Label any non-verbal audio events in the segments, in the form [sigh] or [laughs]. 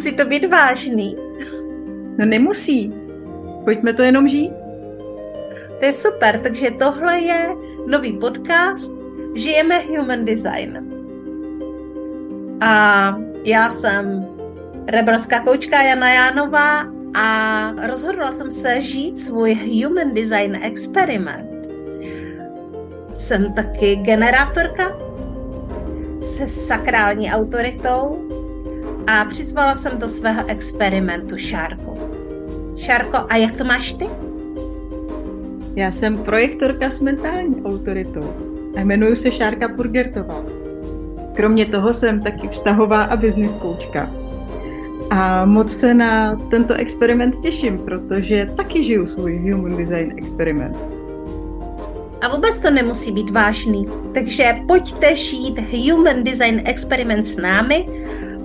Nemusí to být vážný. No nemusí. Pojďme to jenom žít. To je super, takže tohle je nový podcast Žijeme Human Design. A já jsem rebelská koučka Jana Jánová a rozhodla jsem se žít svůj Human Design experiment. Jsem taky generátorka se sakrální autoritou a přizvala jsem do svého experimentu Šárku. Šárko, a jak to máš ty? Já jsem projektorka s mentální autoritou a jmenuji se Šárka Purgertová. Kromě toho jsem taky vztahová a business koučka. A moc se na tento experiment těším, protože taky žiju svůj Human Design experiment. A vůbec to nemusí být vážný. Takže pojďte žít Human Design experiment s námi,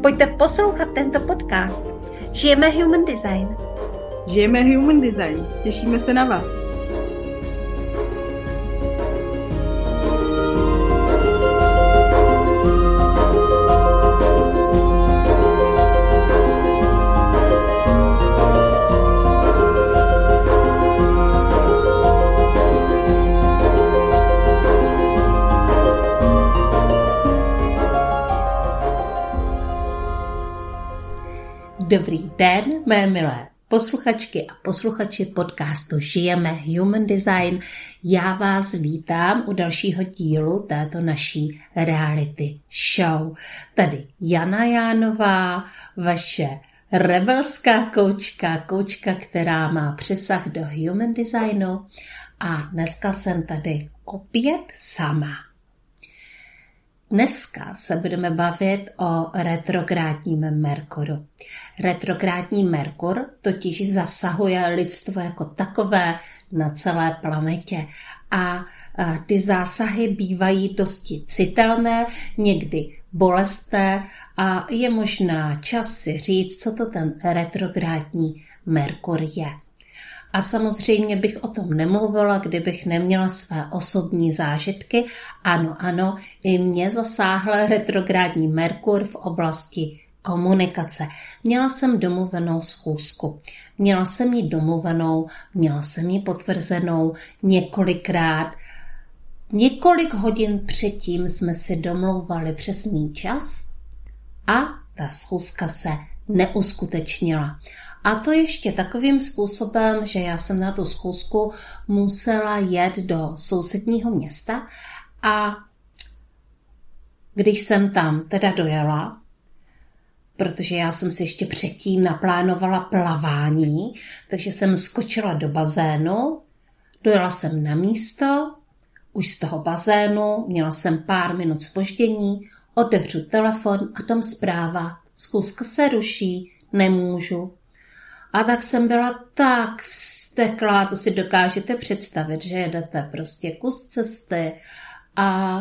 pojďte poslouchat tento podcast. Žijeme Human Design. Žijeme Human Design. Těšíme se na vás. Den, mé milé posluchačky a posluchači podcastu Žijeme Human Design. Já vás vítám u dalšího dílu této naší reality show. Tady Jana Jánová, vaše rebelská koučka, koučka, která má přesah do human designu a dneska jsem tady opět sama. Dneska se budeme bavit o retrográdním Merkuru. Retrográdní Merkur totiž zasahuje lidstvo jako takové na celé planetě a ty zásahy bývají dosti citelné, někdy bolestné a je možná čas si říct, co to ten retrográdní Merkur je. A samozřejmě bych o tom nemluvila, kdybych neměla své osobní zážitky. Ano, ano, i mě zasáhl retrográdní Merkur v oblasti komunikace. Měla jsem domluvenou schůzku. Měla jsem ji domluvenou, měla jsem ji potvrzenou několikrát. Několik hodin předtím jsme si domlouvali přesný čas a ta schůzka se neuskutečnila. A to ještě takovým způsobem, že já jsem na tu schůzku musela jet do sousedního města a když jsem tam teda dojela, protože já jsem si ještě předtím naplánovala plavání, takže jsem skočila do bazénu, dojela jsem na místo, už z toho bazénu, měla jsem pár minut spoždění, otevřu telefon a tam zpráva, schůzka se ruší, nemůžu. A tak jsem byla tak vsteklá, to si dokážete představit, že jedete prostě kus cesty a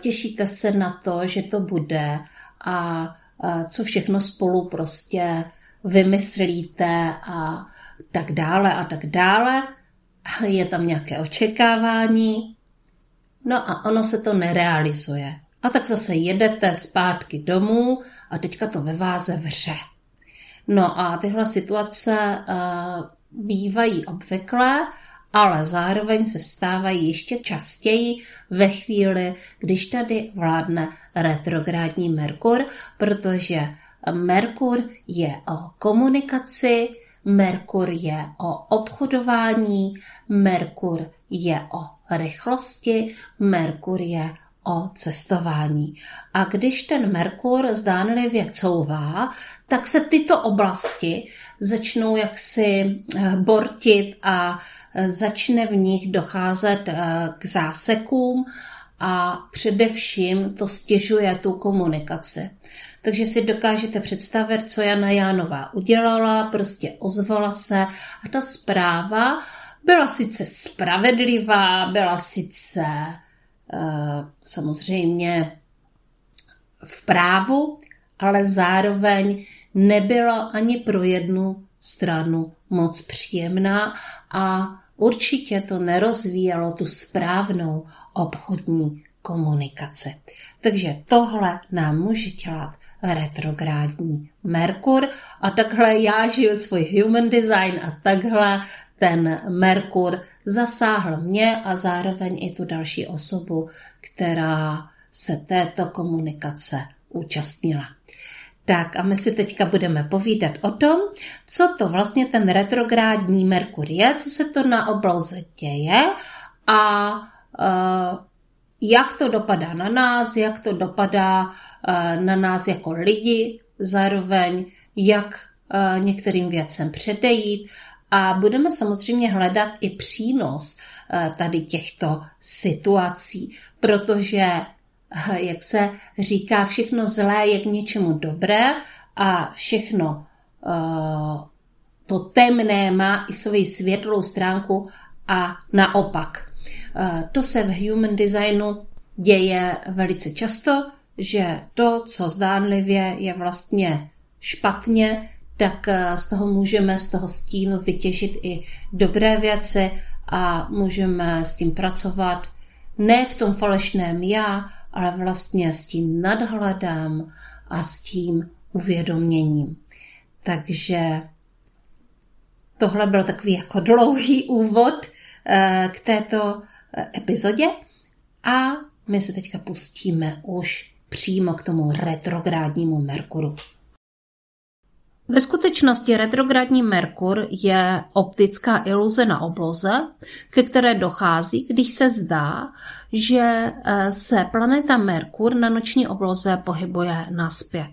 těšíte se na to, že to bude a co všechno spolu prostě vymyslíte a tak dále a tak dále. Je tam nějaké očekávání. No a ono se to nerealizuje. A tak zase jedete zpátky domů a teďka to ve váze vře. No a tyhle situace uh, bývají obvyklé, ale zároveň se stávají ještě častěji ve chvíli, když tady vládne retrográdní Merkur, protože Merkur je o komunikaci, Merkur je o obchodování, Merkur je o rychlosti, Merkur je o cestování. A když ten Merkur zdánlivě couvá, tak se tyto oblasti začnou jaksi eh, bortit a eh, začne v nich docházet eh, k zásekům a především to stěžuje tu komunikaci. Takže si dokážete představit, co Jana Jánová udělala, prostě ozvala se a ta zpráva byla sice spravedlivá, byla sice samozřejmě v právu, ale zároveň nebyla ani pro jednu stranu moc příjemná a určitě to nerozvíjelo tu správnou obchodní komunikaci. Takže tohle nám může dělat retrográdní Merkur a takhle já žiju svůj human design a takhle ten Merkur zasáhl mě a zároveň i tu další osobu, která se této komunikace účastnila. Tak a my si teďka budeme povídat o tom, co to vlastně ten retrográdní Merkur je, co se to na obloze děje a uh, jak to dopadá na nás, jak to dopadá uh, na nás jako lidi, zároveň jak uh, některým věcem předejít a budeme samozřejmě hledat i přínos tady těchto situací, protože jak se říká, všechno zlé je k něčemu dobré a všechno uh, to temné má i svoji světlou stránku a naopak. To se v human designu děje velice často, že to, co zdánlivě je vlastně špatně, tak uh, z toho můžeme z toho stínu vytěžit i dobré věci a můžeme s tím pracovat ne v tom falešném já, ale vlastně s tím nadhledem a s tím uvědoměním. Takže tohle byl takový jako dlouhý úvod eh, k této eh, epizodě a my se teďka pustíme už přímo k tomu retrográdnímu Merkuru. Ve skutečnosti retrogradní Merkur je optická iluze na obloze, ke které dochází, když se zdá, že eh, se planeta Merkur na noční obloze pohybuje naspět.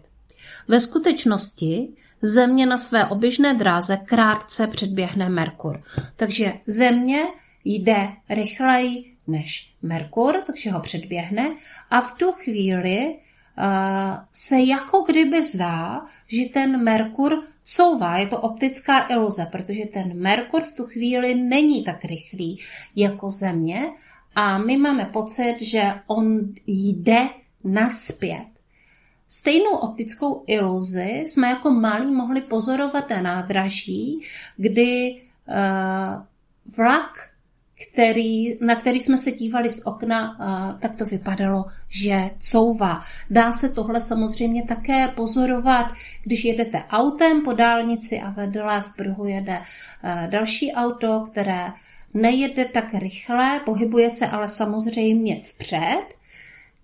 Ve skutečnosti Země na své oběžné dráze krátce předběhne Merkur. Takže Země jde rychleji než Merkur, takže ho předběhne a v tu chvíli se jako kdyby zdá, že ten Merkur couvá, je to optická iluze, protože ten Merkur v tu chvíli není tak rychlý jako Země a my máme pocit, že on jde naspět. Stejnou optickou iluzi jsme jako malí mohli pozorovat na nádraží, kdy uh, vlak který, na který jsme se dívali z okna, tak to vypadalo, že couvá. Dá se tohle samozřejmě také pozorovat, když jedete autem po dálnici a vedle v pruhu jede další auto, které nejede tak rychle, pohybuje se ale samozřejmě vpřed,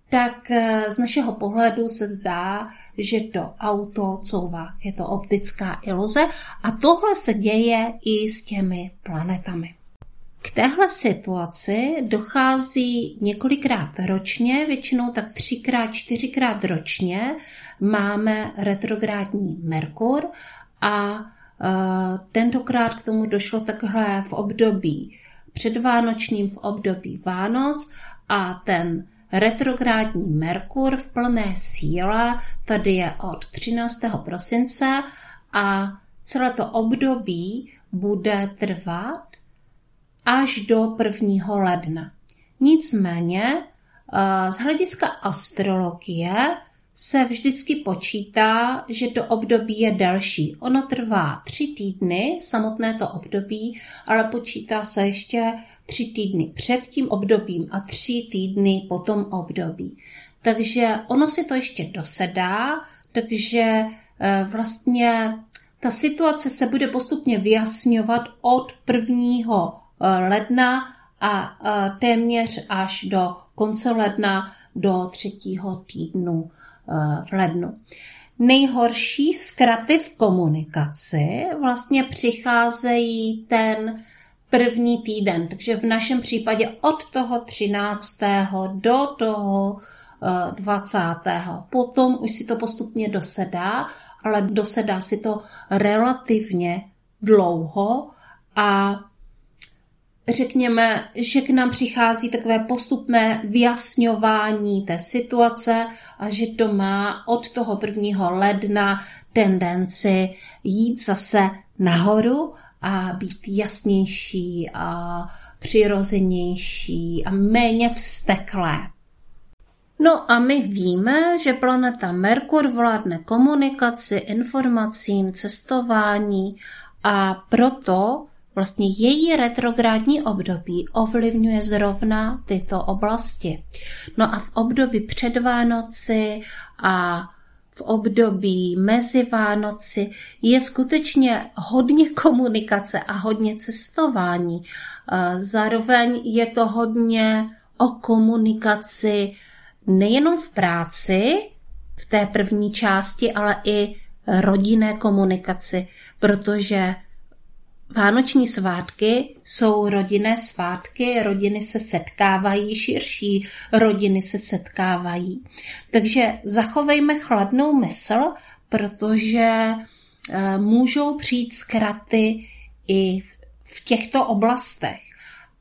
tak z našeho pohledu se zdá, že to auto couvá. Je to optická iluze a tohle se děje i s těmi planetami. K téhle situaci dochází několikrát ročně, většinou tak třikrát, čtyřikrát ročně máme retrográdní Merkur a uh, tentokrát k tomu došlo takhle v období předvánočním, v období Vánoc a ten retrográdní Merkur v plné síle tady je od 13. prosince a celé to období bude trvat až do 1. ledna. Nicméně eh, z hlediska astrologie se vždycky počítá, že to období je delší. Ono trvá tři týdny, samotné to období, ale počítá se ještě tři týdny před tím obdobím a tři týdny po tom období. Takže ono si to ještě dosedá, takže eh, vlastně ta situace se bude postupně vyjasňovat od prvního Eh, ledna a eh, téměř až do konce ledna, do třetího týdnu eh, v lednu. Nejhorší zkraty v komunikaci vlastně přicházejí ten první týden, takže v našem případě od toho 13. do toho 20. Potom už si to postupně dosedá, ale dosedá si to relativně dlouho a řekněme, že k nám přichází takové postupné vyjasňování té situace a že to má od toho 1. ledna tendenci jít zase nahoru a být jasnější a přirozenější a méně vsteklé. No a my víme, že planeta Merkur vládne komunikaci, informacím, cestování a proto Vlastně její retrográdní období ovlivňuje zrovna tyto oblasti. No a v období před Vánoci a v období mezi Vánoci je skutečně hodně komunikace a hodně cestování. Zároveň je to hodně o komunikaci nejenom v práci, v té první části, ale i rodinné komunikaci, protože Vánoční svátky jsou rodinné svátky, rodiny se setkávají, širší rodiny se setkávají. Takže zachovejme chladnou mysl, protože eh, můžou přijít zkraty i v těchto oblastech.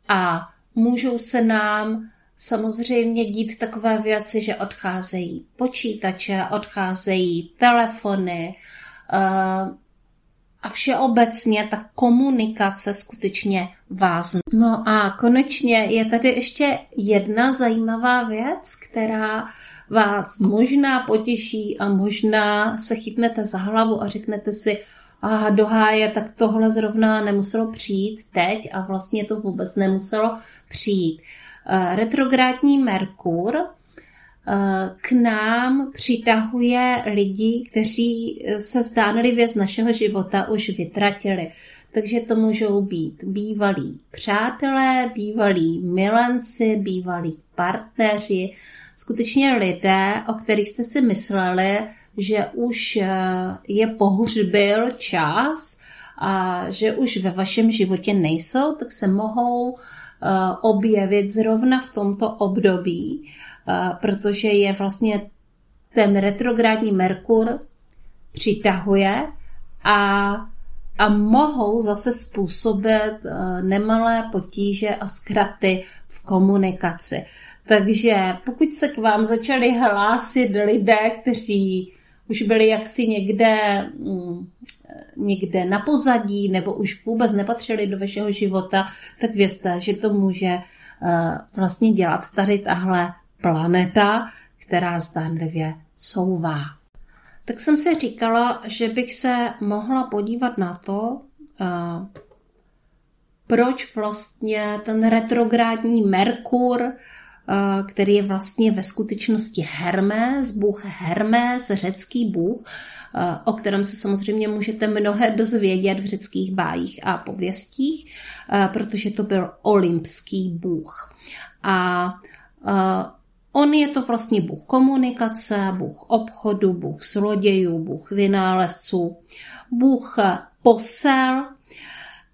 A můžou se nám samozřejmě dít takové věci, že odcházejí počítače, odcházejí telefony, eh, a všeobecně ta komunikace skutečně vázne. No a konečně je tady ještě jedna zajímavá věc, která vás možná potěší a možná se chytnete za hlavu a řeknete si, a do háje, tak tohle zrovna nemuselo přijít teď a vlastně to vůbec nemuselo přijít. Eh, retrográdní Merkur k nám přitahuje lidi, kteří se zdánlivě z našeho života už vytratili. Takže to můžou být bývalí přátelé, bývalí milenci, bývalí partneři, skutečně lidé, o kterých jste si mysleli, že už eh, je pohřbil čas a že už ve vašem životě nejsou, tak se mohou eh, objevit zrovna v tomto období protože je vlastně ten retrográdní Merkur přitahuje a, a mohou zase způsobit nemalé potíže a zkraty v komunikaci. Takže pokud se k vám začali hlásit lidé, kteří už byli jaksi někde, mm, někde na pozadí nebo už vůbec nepatřili do vašeho života, tak vězte, že to může vlastně dělat tady tahle planeta, která zdánlivě couvá. Tak jsem si říkala, že bych se mohla podívat na to, eh, proč vlastně ten retrográdní Merkur, eh, který je vlastně ve skutečnosti Hermes, bůh Hermes, řecký bůh, eh, o kterém se samozřejmě můžete mnohé dozvědět v řeckých bájích a pověstích, protože to byl olympský bůh. A On je to vlastně bůh komunikace, bůh obchodu, bůh zlodějů, bůh vynálezců, bůh posel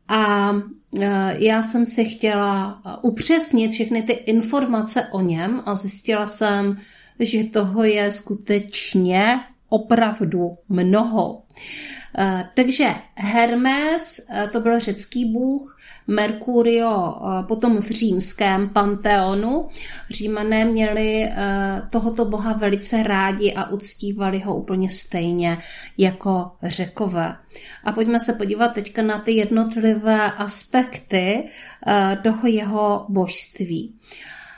a e, já jsem si chtěla upřesnit všechny ty informace o něm a zjistila jsem, že toho je skutečně opravdu mnoho. E, takže Hermes, e, to byl řecký bůh, Mercurio eh, potom v římském panteonu. Římané měli eh, tohoto boha velice rádi a uctívali ho úplně stejně jako řekové. A pojďme se podívat teďka na ty jednotlivé aspekty eh, toho jeho božství.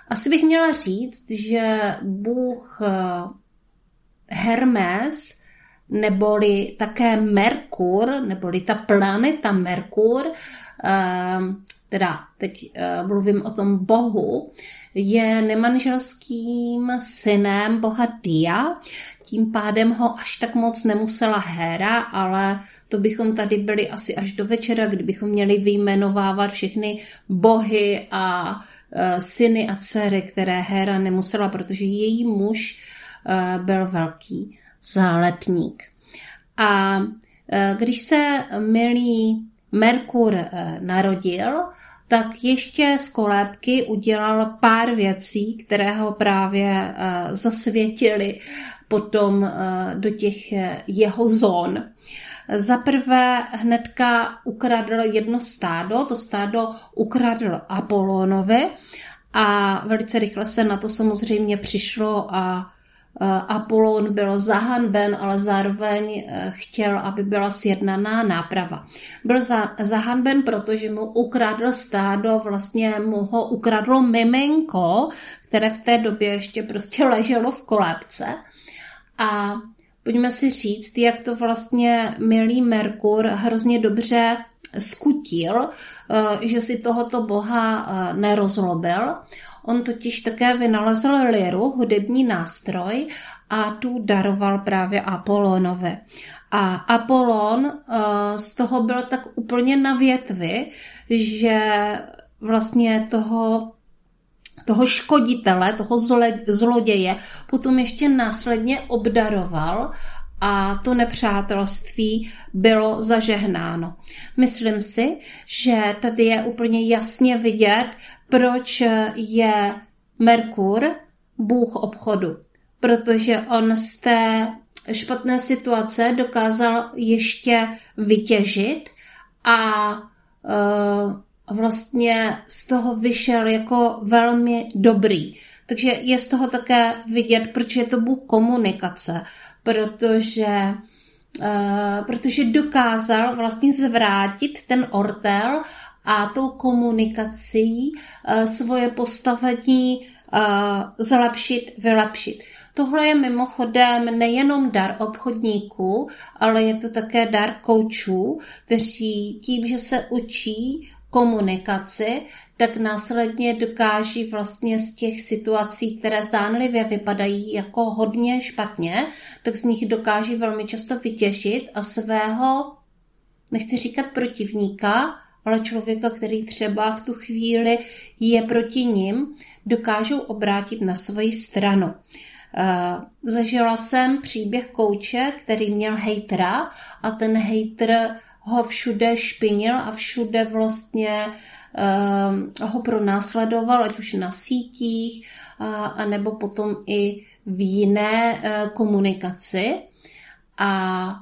Asi bych měla říct, že bůh Hermes neboli také Merkur, neboli ta planeta Merkur, Ehm, teda teď eh, mluvím o tom bohu, je nemanželským synem boha Dia, tím pádem ho až tak moc nemusela Héra, ale to bychom tady byli asi až do večera, kdybychom měli vyjmenovávat všechny bohy a eh, syny a dcery, které Héra nemusela, protože její muž eh, byl velký záletník. A když se milí Merkur eh, narodil, tak ještě z kolébky udělal pár věcí, které ho právě eh, zasvětily potom do těch jeho zón. Za prvé hnedka ukradl jedno stádo, to stádo ukradl Apolonovi a velice rychle se na to samozřejmě přišlo a Eh, Apollon byl zahanben, ale zároveň eh, chtěl, aby byla sjednaná náprava. Byl zahanben, protože mu ukradl stádo, vlastně mu ho ukradlo miminko, které v té době ještě prostě leželo v kolébce. A pojďme si říct, jak to vlastně milý Merkur hrozně dobře skutil, eh, že si tohoto boha nerozlobil. On totiž také vynalezl liru, hudební nástroj, a tu daroval právě Apolonovi. A Apolon z toho byl tak úplně na větvi, že vlastně toho toho škoditele, toho zloděje, potom ještě následně obdaroval a to nepřátelství bylo zažehnáno. Myslím si, že tady je úplně jasně vidět, proč je Merkur bůh obchodu. Protože on z té špatné situace dokázal ještě vytěžit a uh, vlastně z toho vyšel jako velmi dobrý. Takže je z toho také vidět, proč je to bůh komunikace, protože, uh, protože dokázal vlastně zvrátit ten ortel a tou komunikací uh, svoje postavení uh, zlepšit, vylepšit. Tohle je mimochodem nejenom dar obchodníků, ale je to také dar koučů, kteří tím, že se učí komunikaci, tak následně dokáží vlastně z těch situací, které zdánlivě vypadají jako hodně špatně, tak z nich dokáží velmi často vytěžit a svého, nechci říkat protivníka, ale člověka, který třeba v tu chvíli je proti ním, dokážou obrátit na svoji stranu. Uh, zažila jsem příběh kouče, který měl hejtra a ten hejtr ho všude špinil a všude vlastně uh, ho pronásledoval, ať už na sítích, uh, anebo potom i v jiné komunikaci. A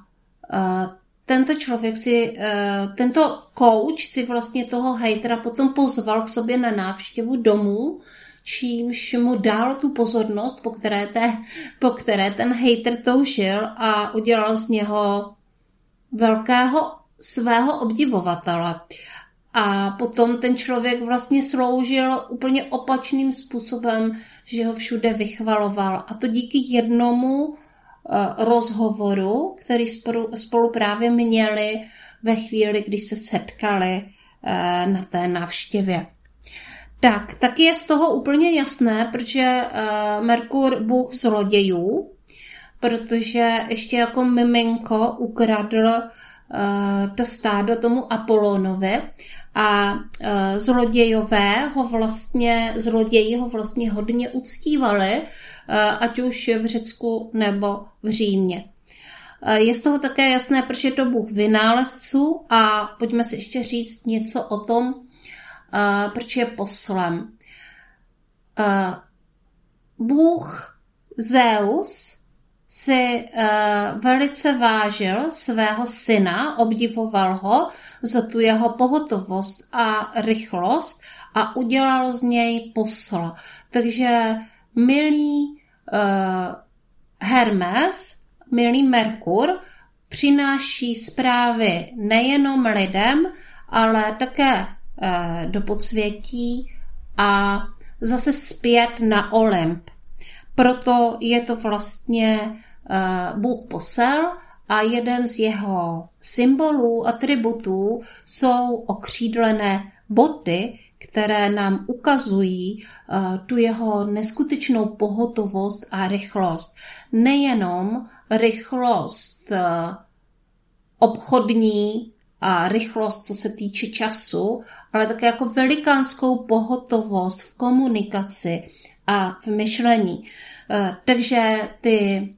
tento člověk si, uh, tento coach si vlastně toho hejtera potom pozval k sobě na návštěvu domů, čímž mu dal tu pozornost, po které, te, po které ten hater toužil a udělal z něho velkého svého obdivovatele. A potom ten člověk vlastně sloužil úplně opačným způsobem, že ho všude vychvaloval. A to díky jednomu eh, rozhovoru, který spolu, spolu právě měli ve chvíli, kdy se setkali eh, na té návštěvě. Tak, tak je z toho úplně jasné, protože eh, Merkur bůh zlodějů, protože ještě jako miminko ukradl Eh, to stádo tomu Apolonovi a eh, zlodějové ho vlastně, zloději ho vlastně hodně uctívali, eh, ať už v Řecku nebo v Římě. Je z toho také jasné, proč je to Bůh vynálezců a pojďme si ještě říct něco o tom, proč je poslem. Bůh Zeus si uh, velice vážil svého syna, obdivoval ho za tu jeho pohotovost a rychlost a udělal z něj posla. Takže milý uh, Hermes, milý Merkur, přináší zprávy nejenom lidem, ale také uh, do podsvětí a zase zpět na Olymp. Proto je to vlastně uh, Bůh posel a jeden z jeho symbolů, atributů jsou okřídlené boty, které nám ukazují uh, tu jeho neskutečnou pohotovost a rychlost. Nejenom rychlost uh, obchodní a rychlost, co se týče času, ale také jako velikánskou pohotovost v komunikaci, a v myšlení. Eh, takže ty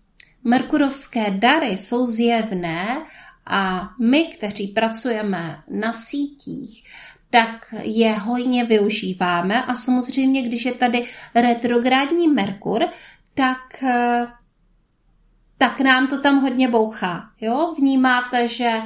merkurovské dary jsou zjevné a my, kteří pracujeme na sítích, tak je hojně využíváme a samozřejmě, když je tady retrográdní Merkur, tak, eh, tak nám to tam hodně bouchá. Jo? Vnímáte, že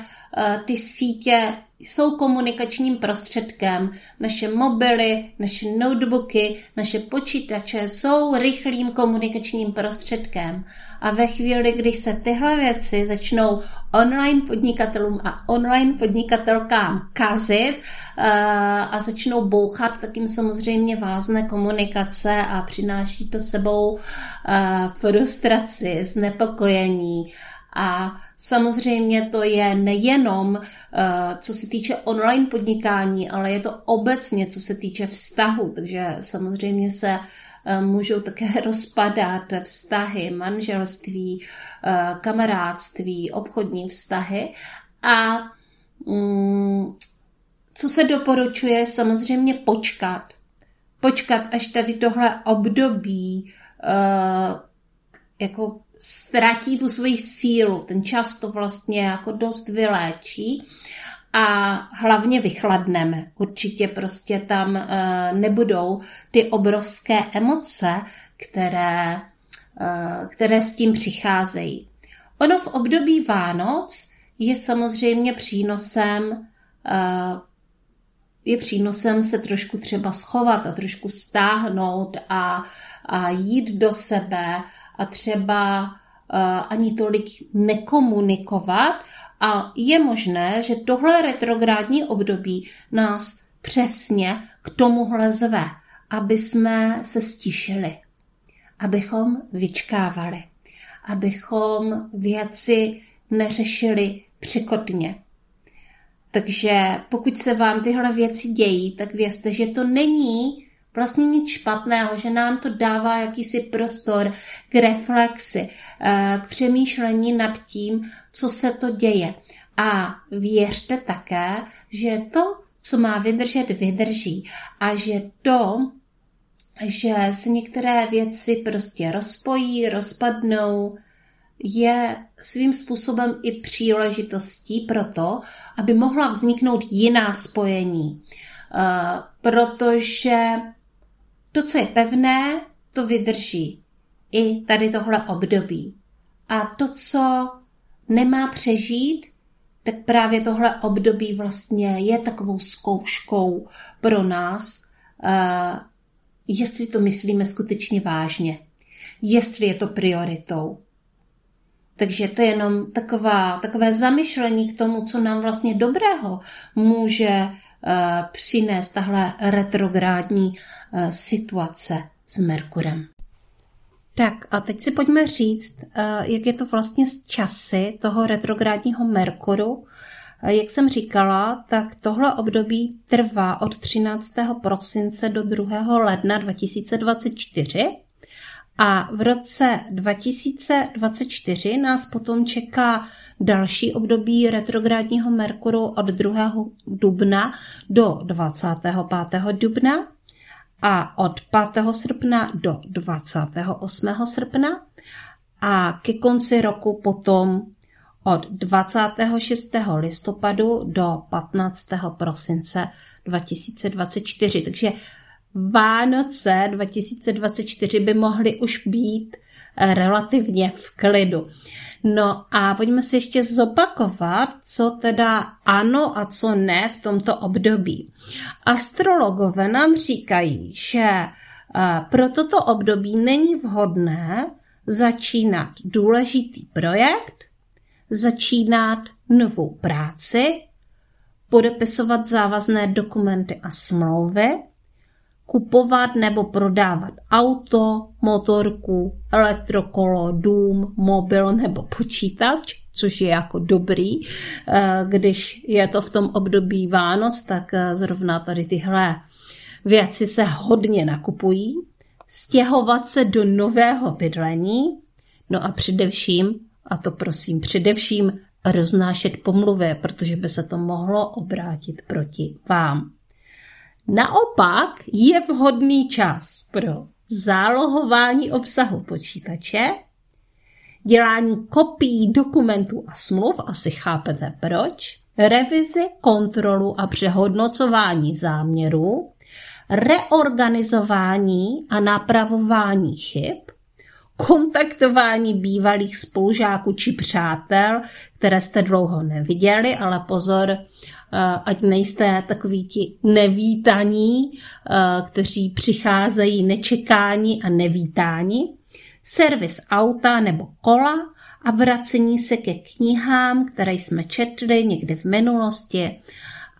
ty sítě jsou komunikačním prostředkem. Naše mobily, naše notebooky, naše počítače jsou rychlým komunikačním prostředkem. A ve chvíli, kdy se tyhle věci začnou online podnikatelům a online podnikatelkám kazit uh, a začnou bouchat, tak jim samozřejmě vázne komunikace a přináší to sebou uh, frustraci, znepokojení a samozřejmě to je nejenom, eh, co se týče online podnikání, ale je to obecně, co se týče vztahu. Takže samozřejmě se eh, můžou také [laughs] rozpadat vztahy, manželství, eh, kamarádství, obchodní vztahy a mm, co se doporučuje, samozřejmě počkat. Počkat, až tady tohle období jako ztratí tu svoji sílu. Ten čas to vlastně jako dost vyléčí a hlavně vychladneme. Určitě prostě tam uh, nebudou ty obrovské emoce, které, uh, které s tím přicházejí. Ono v období Vánoc je samozřejmě přínosem uh, je přínosem se trošku třeba schovat a trošku stáhnout a, a jít do sebe a třeba uh, ani tolik nekomunikovat. A je možné, že tohle retrográdní období nás přesně k tomuhle zve, aby jsme se stišili, abychom vyčkávali, abychom věci neřešili překotně, takže pokud se vám tyhle věci dějí, tak vězte, že to není vlastně nic špatného, že nám to dává jakýsi prostor k reflexi, eh, k přemýšlení nad tím, co se to děje. A věřte také, že to, co má vydržet, vydrží. A že to, že se některé věci prostě rozpojí, rozpadnou, je svým způsobem i příležitostí pro to, aby mohla vzniknout jiná spojení. Eh, protože to, co je pevné, to vydrží i tady tohle období. A to, co nemá přežít, tak právě tohle období vlastně je takovou zkouškou pro nás, eh, jestli to myslíme skutečně vážně, jestli je to prioritou. Takže to je jenom taková, takové zamyšlení k tomu, co nám vlastně dobrého může přinést tahle retrográdní uh, situace s Merkurem. Tak a teď si pojďme říct, uh, jak je to vlastně s časy toho retrográdního Merkuru. Jak jsem říkala, tak tohle období trvá od 13. prosince do 2. ledna 2024 a v roce 2024 nás potom čeká další období retrográdního Merkuru od 2. dubna do 25. dubna a od 5. srpna do 28. srpna a ke konci roku potom od 26. listopadu do 15. prosince 2024. Takže Vánoce 2024 by mohly už být eh, relativně v klidu. No a pojďme si ještě zopakovat, co teda ano a co ne v tomto období. Astrologové nám říkají, že eh, pro toto období není vhodné začínat důležitý projekt, začínat novou práci, podepisovat závazné dokumenty a smlouvy, kupovat nebo prodávat auto, motorku, elektrokolo, dům, mobil nebo počítač, což je jako dobrý. Eh, když je to v tom období Vánoc, tak eh, zrovna tady tyhle věci se hodně nakupují. Stěhovat se do nového bydlení, no a především, a to prosím především, roznášet pomluvy, protože by se to mohlo obrátit proti vám. Naopak je vhodný čas pro zálohování obsahu počítače, dělání kopií dokumentů a smluv, asi chápete proč, revizi, kontrolu a přehodnocování záměrů, reorganizování a napravování chyb, kontaktování bývalých spolužáků či přátel, které jste dlouho neviděli, ale pozor, ať nejste takový ti nevítaní, eh, kteří přicházejí nečekání a nevítáni, servis auta nebo kola a vracení se ke knihám, které jsme četli někdy v minulosti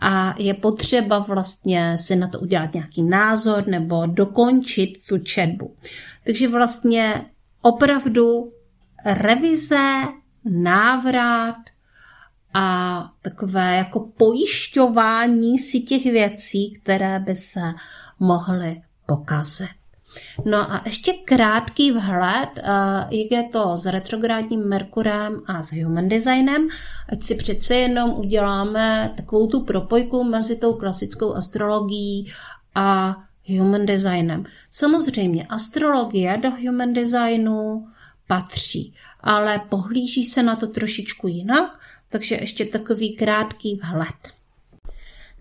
a je potřeba vlastně si na to udělat nějaký názor nebo dokončit tu četbu. Takže vlastně opravdu revize, návrat, a takové jako pojišťování si těch věcí, které by se mohly pokazit. No a ještě krátký vhled, eh, jak je to s retrográdním Merkurem a s Human Designem, ať si přece jenom uděláme takovou tu propojku mezi tou klasickou astrologií a Human Designem. Samozřejmě astrologie do Human Designu patří, ale pohlíží se na to trošičku jinak, takže ještě takový krátký vhled.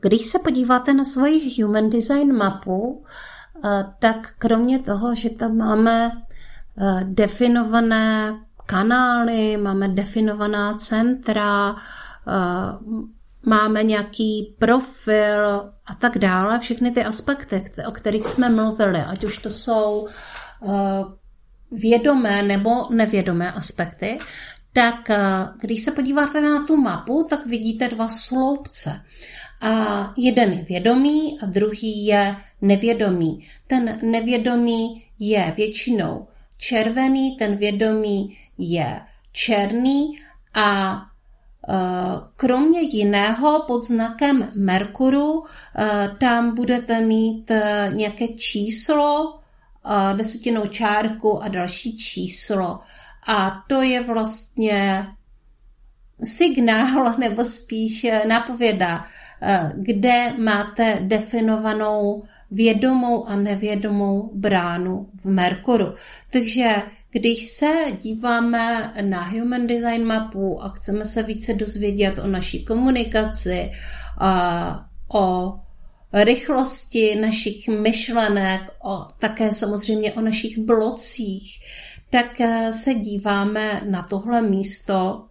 Když se podíváte na svoji Human Design mapu, eh, tak kromě toho, že tam máme eh, definované kanály, máme definovaná centra, eh, máme nějaký profil a tak dále, všechny ty aspekty, o kterých jsme mluvili, ať už to jsou vědomé nebo nevědomé aspekty, tak když se podíváte na tu mapu, tak vidíte dva sloupce. A jeden je vědomý a druhý je nevědomý. Ten nevědomý je většinou červený, ten vědomý je černý a e, Kromě jiného pod znakem Merkuru e, tam budete mít nějaké číslo, desetinou čárku a další číslo. A to je vlastně signál, [laughs] nebo spíš napověda Eh, kde máte definovanou vědomou a nevědomou bránu v Merkuru. Takže když se díváme na Human Design mapu a chceme se více dozvědět o naší komunikaci, o rychlosti našich myšlenek, o, také samozřejmě o našich blocích, tak eh, se díváme na tohle místo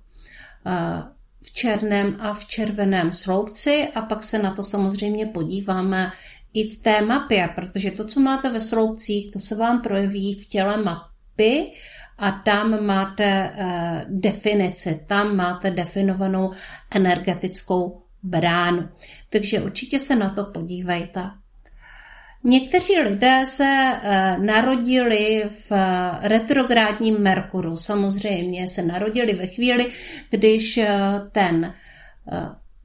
eh, v černém a v červeném sloupci a pak se na to samozřejmě podíváme i v té mapě, protože to, co máte ve sloupcích, to se vám projeví v těle mapy a tam máte uh, definici, tam máte definovanou energetickou bránu. Takže určitě se na to podívejte. Někteří lidé se eh, narodili v eh, retrográdním Merkuru. Samozřejmě se narodili ve chvíli, když eh, ten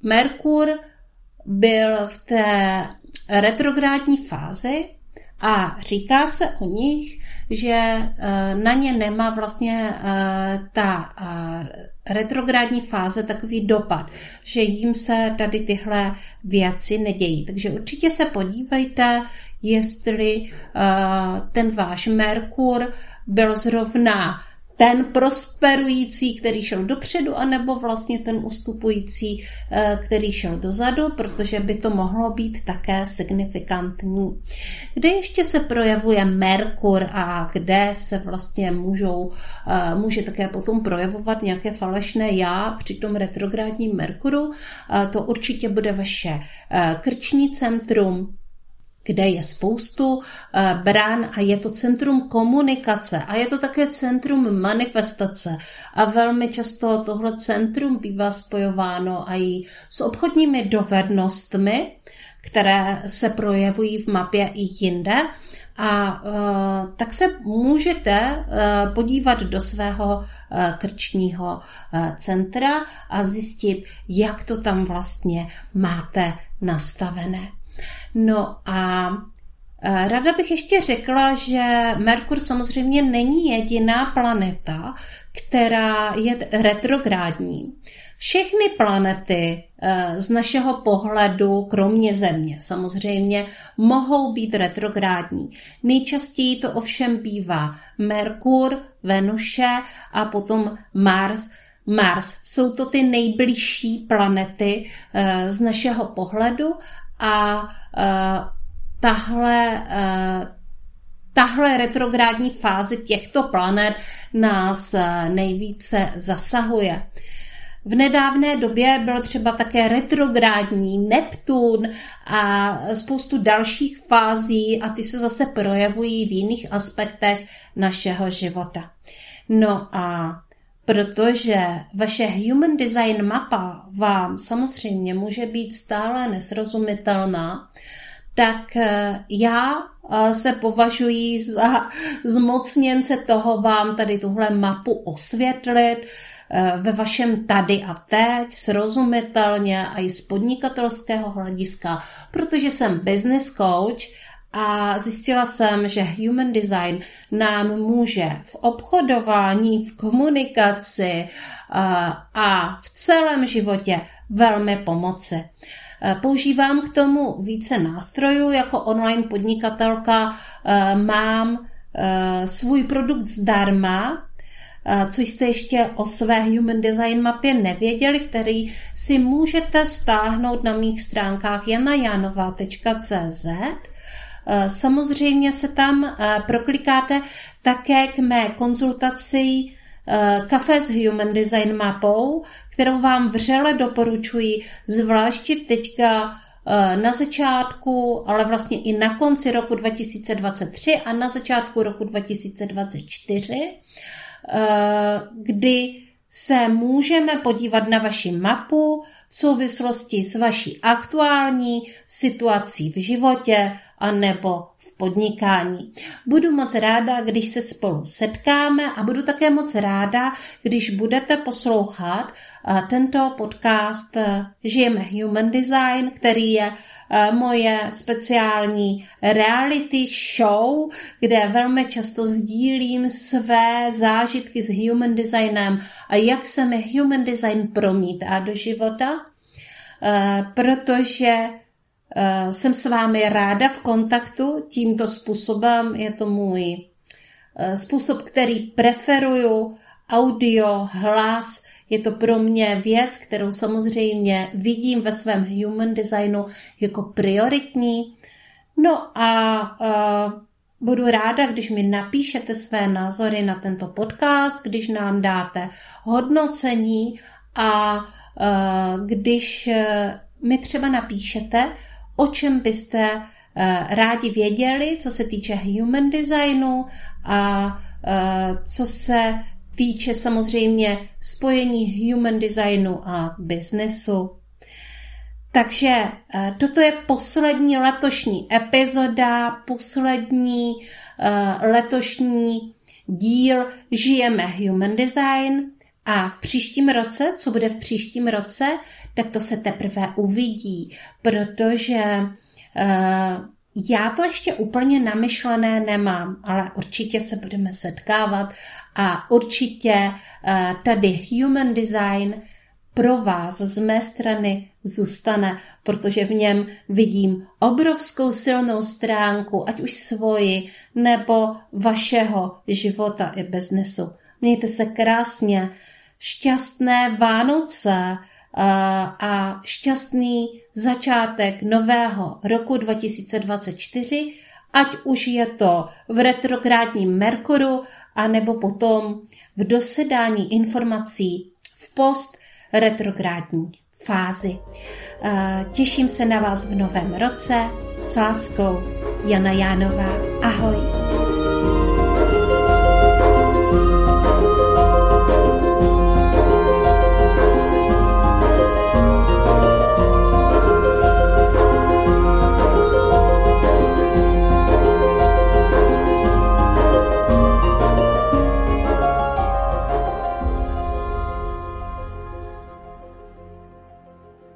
Merkur byl v té retrográdní fázi a říká se o nich, že na ně nemá vlastně ta retrográdní fáze takový dopad, že jim se tady tyhle věci nedějí. Takže určitě se podívejte, jestli uh, ten váš Merkur byl zrovna ten prosperující, který šel dopředu, anebo vlastně ten ustupující, eh, který šel dozadu, protože by to mohlo být také signifikantní. Kde ještě se projevuje Merkur a kde se vlastně můžou, eh, může také potom projevovat nějaké falešné já při tom retrográdním Merkuru, to určitě bude vaše krční centrum, kde je spoustu eh, brán a je to centrum komunikace a je to také centrum manifestace a velmi často tohle centrum bývá spojováno i s obchodními dovednostmi, které se projevují v mapě i jinde. A uh, tak se můžete uh, podívat do svého krčního centra a zjistit, jak to tam vlastně máte nastavené. No a e, Rada bych ještě řekla, že Merkur samozřejmě není jediná planeta, která je retrográdní. Všechny planety e, z našeho pohledu, kromě Země, samozřejmě mohou být retrográdní. Nejčastěji to ovšem bývá Merkur, Venuše a potom Mars. Mars jsou to ty nejbližší planety e, z našeho pohledu a uh, tahle, uh, tahle retrográdní fáze těchto planet nás uh, nejvíce zasahuje. V nedávné době byl třeba také retrográdní Neptun a spoustu dalších fází a ty se zase projevují v jiných aspektech našeho života. No a protože vaše Human Design mapa vám samozřejmě může být stále nesrozumitelná, tak eh, já eh, se považuji za [laughs] zmocněnce toho vám tady tuhle mapu osvětlit eh, ve vašem tady a teď, srozumitelně a i z podnikatelského hlediska, protože jsem business coach a zjistila jsem, že human design nám může v obchodování, v komunikaci a v celém životě velmi pomoci. Používám k tomu více nástrojů. Jako online podnikatelka mám svůj produkt zdarma, co jste ještě o své Human Design mapě nevěděli, který si můžete stáhnout na mých stránkách janajanova.cz. Samozřejmě se tam proklikáte také k mé konzultaci kafe s Human Design mapou, kterou vám vřele doporučuji, zvláště teďka na začátku, ale vlastně i na konci roku 2023 a na začátku roku 2024 Eh, kdy se můžeme podívat na vaši mapu v souvislosti s vaší aktuální situací v životě nebo v podnikání. Budu moc ráda, když se spolu setkáme a budu také moc ráda, když budete poslouchat eh, tento podcast eh, Žijeme Human Design, který je Eh, moje speciální reality show, kde velmi často sdílím své zážitky s human designem a jak se mi human design promítá do života, protože jsem s vámi ráda v kontaktu tímto způsobem. Je to můj způsob, který preferuju, audio, hlas, je to pro mě věc, kterou samozřejmě vidím ve svém human designu jako prioritní. No a uh, budu ráda, když mi napíšete své názory na tento podcast, když nám dáte hodnocení a když mi třeba napíšete, o čem byste uh, rádi věděli, co se týče human designu a uh, co se týče samozřejmě spojení human designu a biznesu. Takže eh, toto je poslední letošní epizoda, poslední letošní díl Žijeme Human Design a v příštím roce, co bude v příštím roce, tak to se teprve uvidí, protože uh, já to ještě úplně namyšlené nemám, ale určitě se budeme setkávat a určitě eh, tady human design pro vás z mé strany zůstane, protože v něm vidím obrovskou silnou stránku, ať už svoji nebo vašeho života i biznesu. Mějte se krásně, šťastné Vánoce eh, a šťastný začátek nového roku 2024, ať už je to v retrográdním Merkuru, anebo potom v dosedání informací v post retrográdní fázi. Eh, těším se na vás v novém roce. S láskou Jana Jánová. Ahoj.